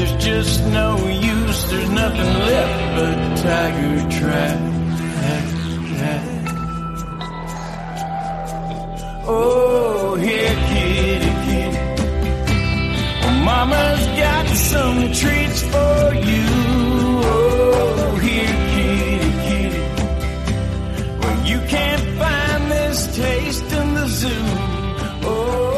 there's just no use. There's nothing left but the tiger trap. Oh, here, kitty, kitty. Well, mama's got some treats for you. Oh, here, kitty, kitty. Well, you can't find this taste in the zoo. Oh,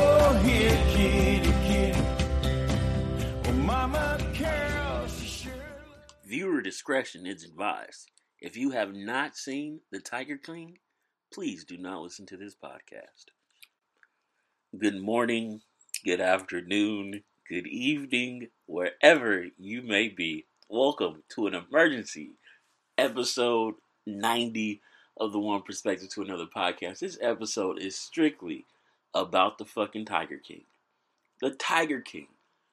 Viewer discretion is advised. If you have not seen The Tiger King, please do not listen to this podcast. Good morning, good afternoon, good evening, wherever you may be. Welcome to an emergency episode 90 of the One Perspective to Another podcast. This episode is strictly about the fucking Tiger King. The Tiger King.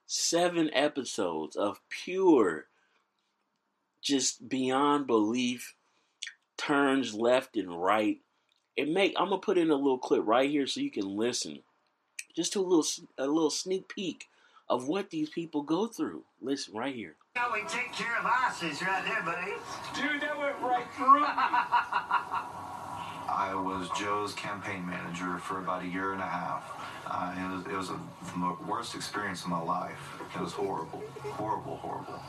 Seven episodes of pure just beyond belief turns left and right it make i'm gonna put in a little clip right here so you can listen just to a little a little sneak peek of what these people go through listen right here How we take care of ISIS right there, buddy. Dude, that went right through. I was Joe's campaign manager for about a year and a half. Uh, it was, it was a, the worst experience of my life. It was horrible, horrible, horrible.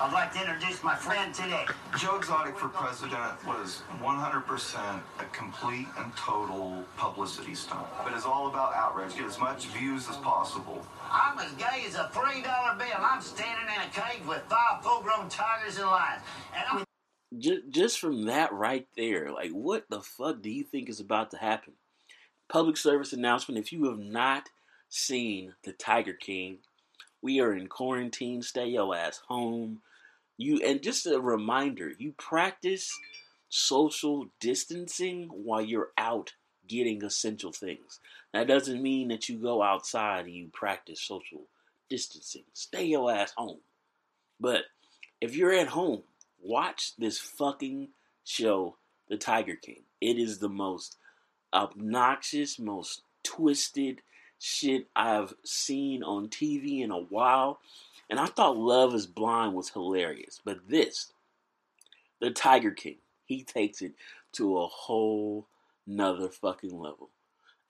I'd like to introduce my friend today. Joe Exotic for president was 100% a complete and total publicity stunt. But it's all about outrage. Get as much views as possible. I'm as gay as a three dollar bill. I'm standing in a cage with five full-grown tigers and lions, and I'm just, just from that right there like what the fuck do you think is about to happen public service announcement if you have not seen the tiger king. We are in quarantine. Stay your ass home. You and just a reminder you practice social distancing while you're out getting essential things. That doesn't mean that you go outside and you practice social distancing. Stay your ass home. But if you're at home watch this fucking show the tiger king. It is the most obnoxious most twisted shit i've seen on tv in a while and I thought Love is Blind was hilarious, but this, the Tiger King, he takes it to a whole nother fucking level.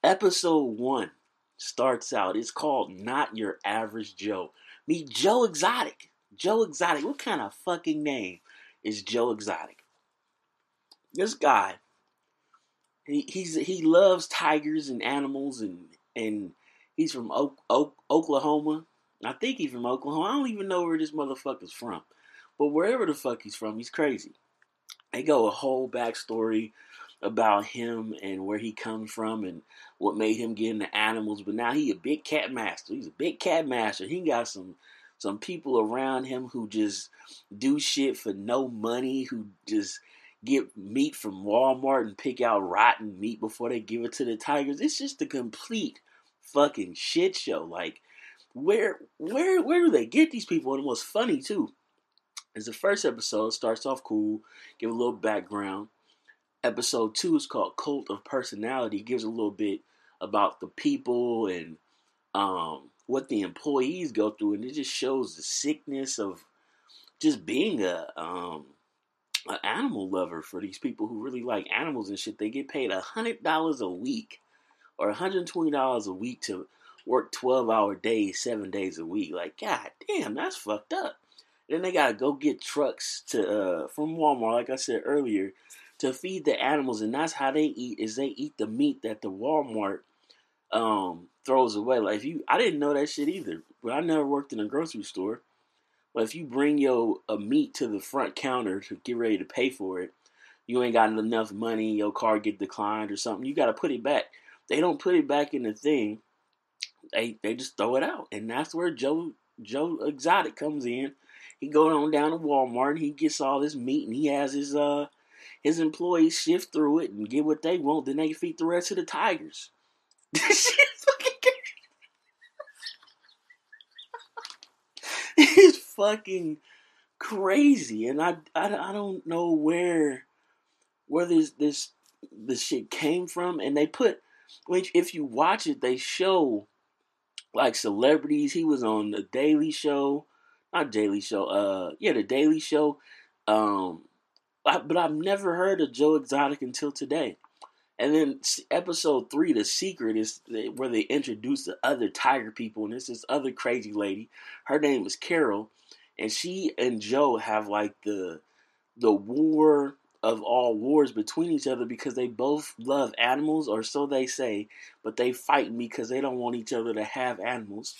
Episode one starts out, it's called Not Your Average Joe. Meet Joe Exotic. Joe Exotic, what kind of fucking name is Joe Exotic? This guy, he, he's he loves tigers and animals and and he's from Oak, Oklahoma I think he's from Oklahoma. I don't even know where this motherfucker's from. But wherever the fuck he's from, he's crazy. They go a whole backstory about him and where he comes from and what made him get into animals. But now he a big cat master. He's a big cat master. He got some some people around him who just do shit for no money, who just get meat from Walmart and pick out rotten meat before they give it to the tigers. It's just a complete fucking shit show. Like where where where do they get these people? And what's funny too is the first episode starts off cool, give a little background. Episode two is called Cult of Personality, gives a little bit about the people and um, what the employees go through, and it just shows the sickness of just being a um, an animal lover for these people who really like animals and shit. They get paid a hundred dollars a week or hundred twenty dollars a week to work 12 hour days, seven days a week. Like, god damn, that's fucked up. Then they gotta go get trucks to uh, from Walmart, like I said earlier, to feed the animals, and that's how they eat. Is they eat the meat that the Walmart um, throws away. Like if you, I didn't know that shit either, but I never worked in a grocery store. But if you bring your a meat to the front counter to get ready to pay for it, you ain't got enough money. Your car get declined or something. You got to put it back. They don't put it back in the thing they they just throw it out, and that's where Joe Joe Exotic comes in. He goes on down to Walmart, and he gets all this meat, and he has his uh his employees shift through it and get what they want. Then they feed the rest of the tigers. This shit is fucking crazy. it's fucking crazy, and I, I I don't know where where this this this shit came from, and they put which if you watch it, they show like celebrities. He was on the Daily Show, not Daily Show. Uh, yeah, the Daily Show. Um, I, but I've never heard of Joe Exotic until today. And then episode three, the secret is where they introduce the other tiger people, and it's this other crazy lady. Her name is Carole, and she and Joe have like the the war of all wars between each other because they both love animals, or so they say, but they fight because they don't want each other to have animals.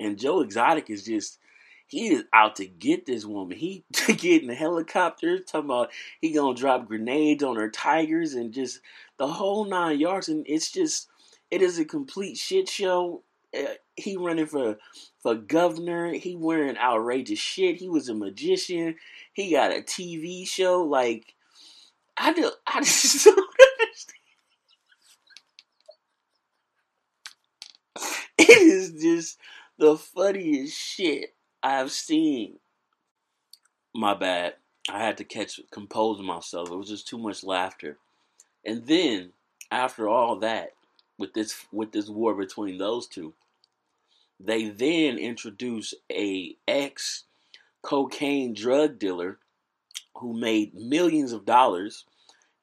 And Joe Exotic is just he is out to get this woman. He getting the helicopters, talking about he gonna drop grenades on her tigers and just the whole nine yards. And it's just it is a complete shit show. Uh, he running for for governor. He wearing outrageous shit. He was a magician. He got a TV show. Like I do. I just don't understand. It is just the funniest shit I've seen. My bad. I had to catch compose myself. It was just too much laughter. And then after all that, with this with this war between those two, they then introduce a ex cocaine drug dealer who made millions of dollars,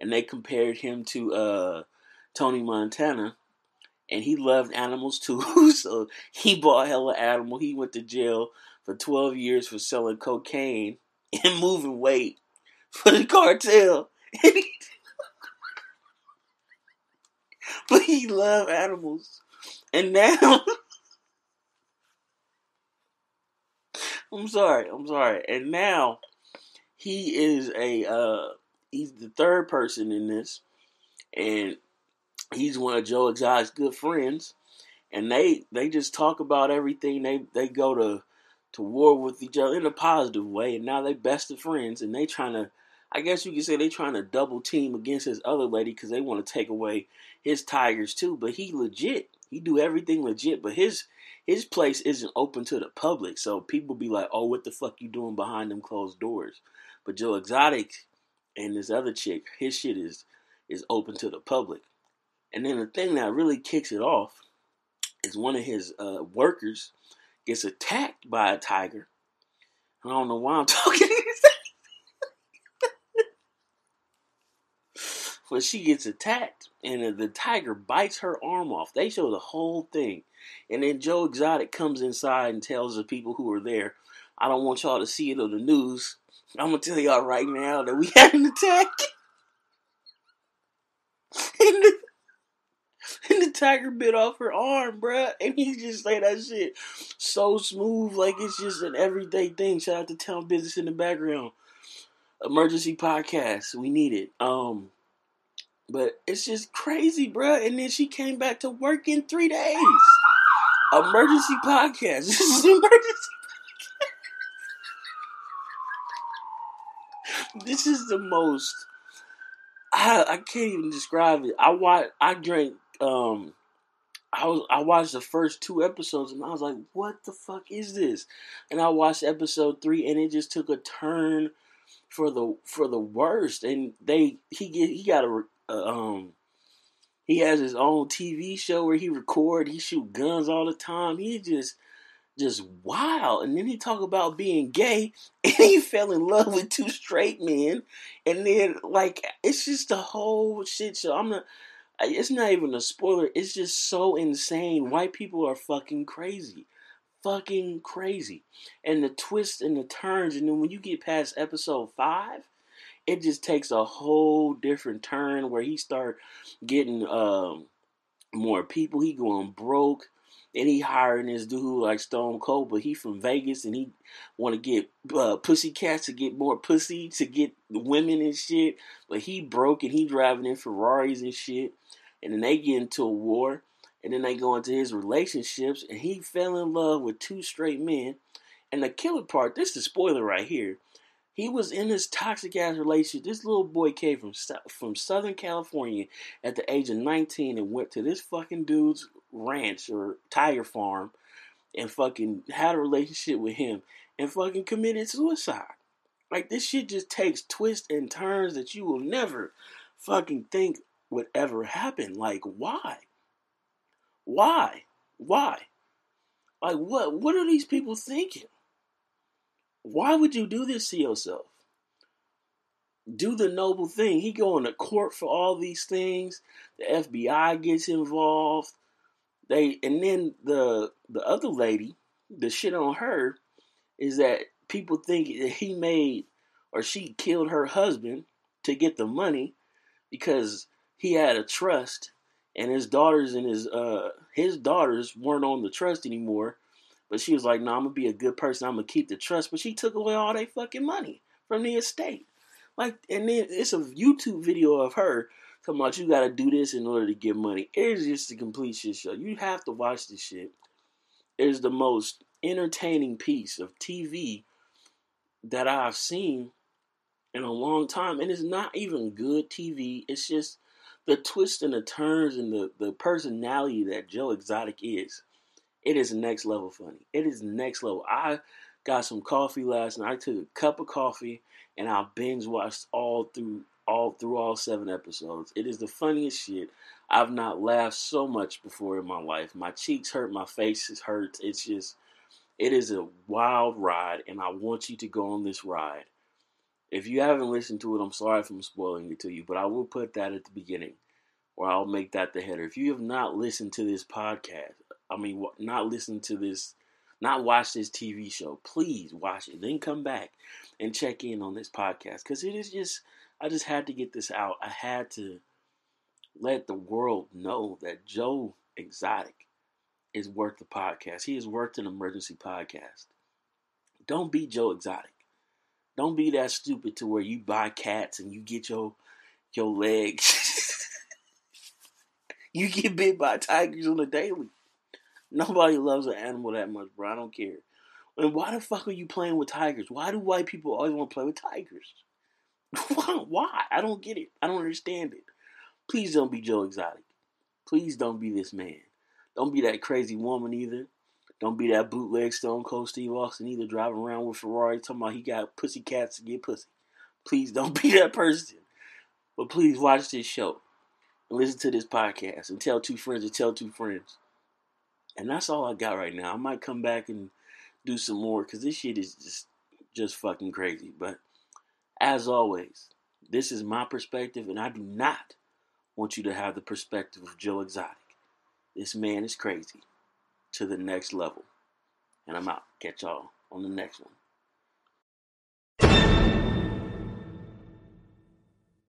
and they compared him to uh, Tony Montana, and he loved animals too, so he bought hella animal. He went to jail for 12 years for selling cocaine and moving weight for the cartel. but he loved animals. And now I'm sorry, I'm sorry. And now he is a uh he's the third person in this and he's one of Joe Exotic's good friends and they they just talk about everything. They they go to to war with each other in a positive way, and now they best of friends, and they trying to, I guess you could say they're trying to double team against his other lady because they want to take away his tigers too. But he legit, he do everything legit, but his his place isn't open to the public, so people be like, oh, what the fuck you doing behind them closed doors? But Joe Exotic and this other chick, his shit is is open to the public. And then the thing that really kicks it off is one of his uh, workers gets attacked by a tiger. I don't know why I'm talking but she gets attacked, and the tiger bites her arm off. They show the whole thing, and then Joe Exotic comes inside and tells the people who are there, "I don't want y'all to see it on the news. I'm gonna tell y'all right now that we had an attack." and the, and the tiger bit off her arm, bruh. And he just say that shit so smooth, like it's just an everyday thing. Shout out to Town Business in the background. Emergency podcast, we need it. Um, but it's just crazy, bruh. And then she came back to work in three days. Emergency podcast. This is emergency. this is the most. I I can't even describe it. I watch. I drank um I was I watched the first two episodes and I was like, what the fuck is this? And I watched episode three and it just took a turn for the for the worst. And they he get he got a, a um he has his own TV show where he record he shoot guns all the time. He just just wild. And then he talk about being gay and he fell in love with two straight men. And then like it's just the whole shit show. I'm not it's not even a spoiler. It's just so insane. White people are fucking crazy. Fucking crazy. And the twists and the turns, and then when you get past episode five, it just takes a whole different turn where he start getting um, more people. He going broke. And he hiring this dude like Stone Cold, but he from Vegas and he want to get uh, pussy cats to get more pussy to get women and shit. But he broke and he driving in Ferraris and shit. And then they get into a war. And then they go into his relationships. And he fell in love with two straight men. And the killer part, this is spoiler right here. He was in this toxic ass relationship. This little boy came from from Southern California at the age of 19 and went to this fucking dude's ranch or tiger farm and fucking had a relationship with him and fucking committed suicide. Like this shit just takes twists and turns that you will never fucking think would ever happen. Like, why? Why? Why? Like, what? What are these people thinking? Why would you do this to yourself? Do the noble thing. He going to court for all these things. The FBI gets involved. They and then the the other lady, the shit on her is that people think that he made or she killed her husband to get the money because he had a trust and his daughters and his uh his daughters weren't on the trust anymore. But she was like, "No, I'm gonna be a good person. I'm gonna keep the trust." But she took away all their fucking money from the estate. Like, and then it's a YouTube video of her talking about you gotta do this in order to get money. It's just a complete shit show. You have to watch this shit. It's the most entertaining piece of TV that I've seen in a long time. And it's not even good TV. It's just the twists and the turns and the, the personality that Joe Exotic is. It is next level funny. It is next level. I got some coffee last night. I took a cup of coffee and I binge watched all through all through all seven episodes. It is the funniest shit. I've not laughed so much before in my life. My cheeks hurt, my face hurts. It's just it is a wild ride and I want you to go on this ride. If you haven't listened to it, I'm sorry if I'm spoiling it to you, but I will put that at the beginning, or I'll make that the header. If you have not listened to this podcast, I mean, not listen to this, not watch this TV show, please watch it. Then come back and check in on this podcast because it is just, I just had to get this out. I had to let the world know that Joe Exotic is worth the podcast. He is worth an emergency podcast. Don't be Joe Exotic. Don't be that stupid to where you buy cats and you get your your legs. you get bit by tigers on a daily. Nobody loves an animal that much, bro. I don't care. And why the fuck are you playing with tigers? Why do white people always want to play with tigers? why? I don't get it. I don't understand it. Please don't be Joe Exotic. Please don't be this man. Don't be that crazy woman either. Don't be that bootleg Stone Cold Steve Austin either driving around with Ferrari talking about he got pussy cats to get pussy. Please don't be that person. But please watch this show and listen to this podcast and tell two friends and tell two friends. And that's all I got right now. I might come back and do some more because this shit is just just fucking crazy. But as always, this is my perspective, and I do not want you to have the perspective of Joe Exotic. This man is crazy to the next level. And I'm out. Catch y'all on the next one.